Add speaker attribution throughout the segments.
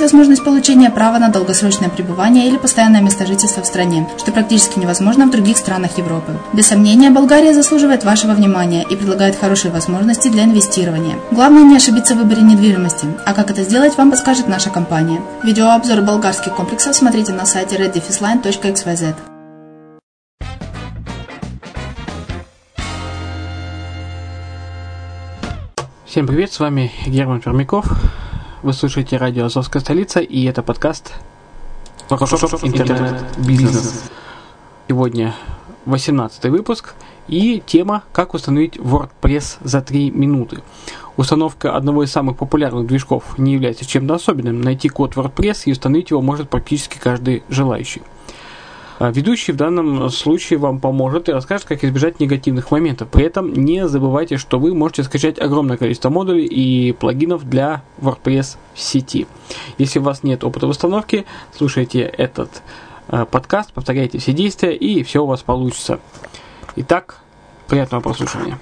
Speaker 1: возможность получения права на долгосрочное пребывание или постоянное место жительства в стране, что практически невозможно в других странах Европы. Без сомнения, Болгария заслуживает вашего внимания и предлагает хорошие возможности для инвестирования. Главное не ошибиться в выборе недвижимости, а как это сделать, вам подскажет наша компания. Видеообзор болгарских комплексов смотрите на сайте reddefisline.xyz.
Speaker 2: Всем привет, с вами Герман Пермяков. Вы слушаете радио «Азовская столица» и это подкаст «Интернет-бизнес». Сегодня 18 выпуск и тема «Как установить WordPress за 3 минуты». Установка одного из самых популярных движков не является чем-то особенным. Найти код WordPress и установить его может практически каждый желающий. А ведущий в данном случае вам поможет и расскажет, как избежать негативных моментов. При этом не забывайте, что вы можете скачать огромное количество модулей и плагинов для WordPress сети. Если у вас нет опыта установки, слушайте этот э, подкаст, повторяйте все действия и все у вас получится. Итак, приятного прослушивания.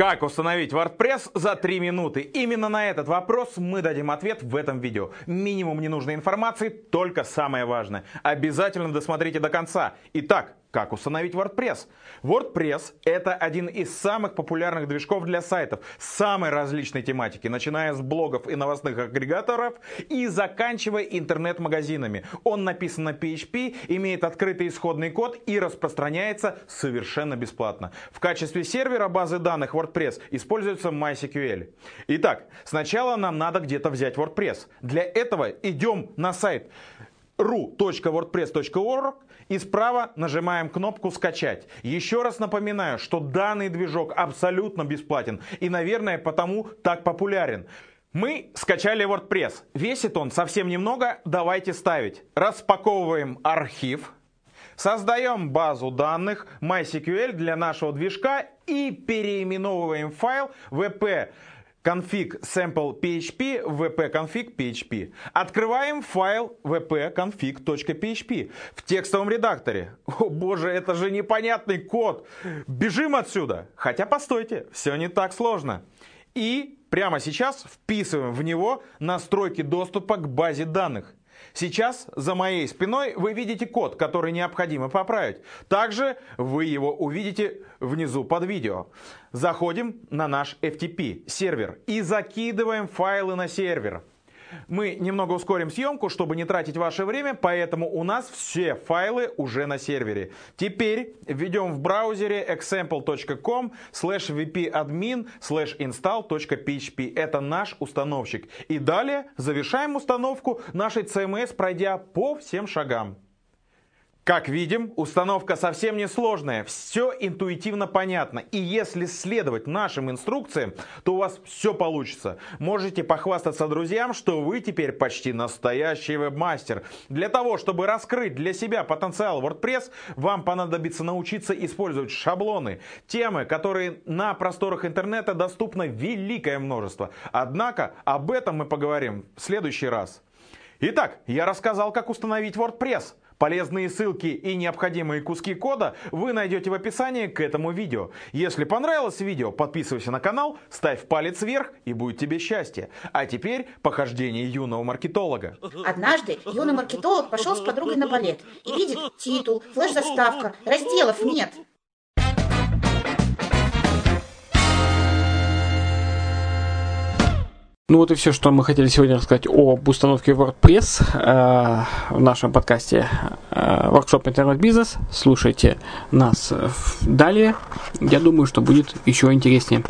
Speaker 3: Как установить WordPress за 3 минуты? Именно на этот вопрос мы дадим ответ в этом видео. Минимум ненужной информации, только самое важное. Обязательно досмотрите до конца. Итак, как установить WordPress. WordPress – это один из самых популярных движков для сайтов самой различной тематики, начиная с блогов и новостных агрегаторов и заканчивая интернет-магазинами. Он написан на PHP, имеет открытый исходный код и распространяется совершенно бесплатно. В качестве сервера базы данных WordPress используется MySQL. Итак, сначала нам надо где-то взять WordPress. Для этого идем на сайт ru.wordpress.org и справа нажимаем кнопку «Скачать». Еще раз напоминаю, что данный движок абсолютно бесплатен и, наверное, потому так популярен. Мы скачали WordPress. Весит он совсем немного, давайте ставить. Распаковываем архив. Создаем базу данных MySQL для нашего движка и переименовываем файл wp config sample PHP wp-config PHP. Открываем файл wp-config.php в текстовом редакторе. О боже, это же непонятный код. Бежим отсюда. Хотя постойте, все не так сложно. И прямо сейчас вписываем в него настройки доступа к базе данных. Сейчас за моей спиной вы видите код, который необходимо поправить. Также вы его увидите внизу под видео. Заходим на наш FTP сервер и закидываем файлы на сервер. Мы немного ускорим съемку, чтобы не тратить ваше время, поэтому у нас все файлы уже на сервере. Теперь введем в браузере example.com slash vpadmin slash install.php. Это наш установщик. И далее завершаем установку нашей CMS, пройдя по всем шагам. Как видим, установка совсем не сложная, все интуитивно понятно. И если следовать нашим инструкциям, то у вас все получится. Можете похвастаться друзьям, что вы теперь почти настоящий вебмастер. Для того, чтобы раскрыть для себя потенциал WordPress, вам понадобится научиться использовать шаблоны, темы, которые на просторах интернета доступно великое множество. Однако об этом мы поговорим в следующий раз. Итак, я рассказал, как установить WordPress. Полезные ссылки и необходимые куски кода вы найдете в описании к этому видео. Если понравилось видео, подписывайся на канал, ставь палец вверх и будет тебе счастье. А теперь похождение юного маркетолога.
Speaker 4: Однажды юный маркетолог пошел с подругой на балет и видит титул, флеш-заставка, разделов нет.
Speaker 2: Ну вот и все, что мы хотели сегодня рассказать об установке WordPress э, в нашем подкасте э, Workshop Интернет-бизнес. Слушайте нас далее. Я думаю, что будет еще интереснее.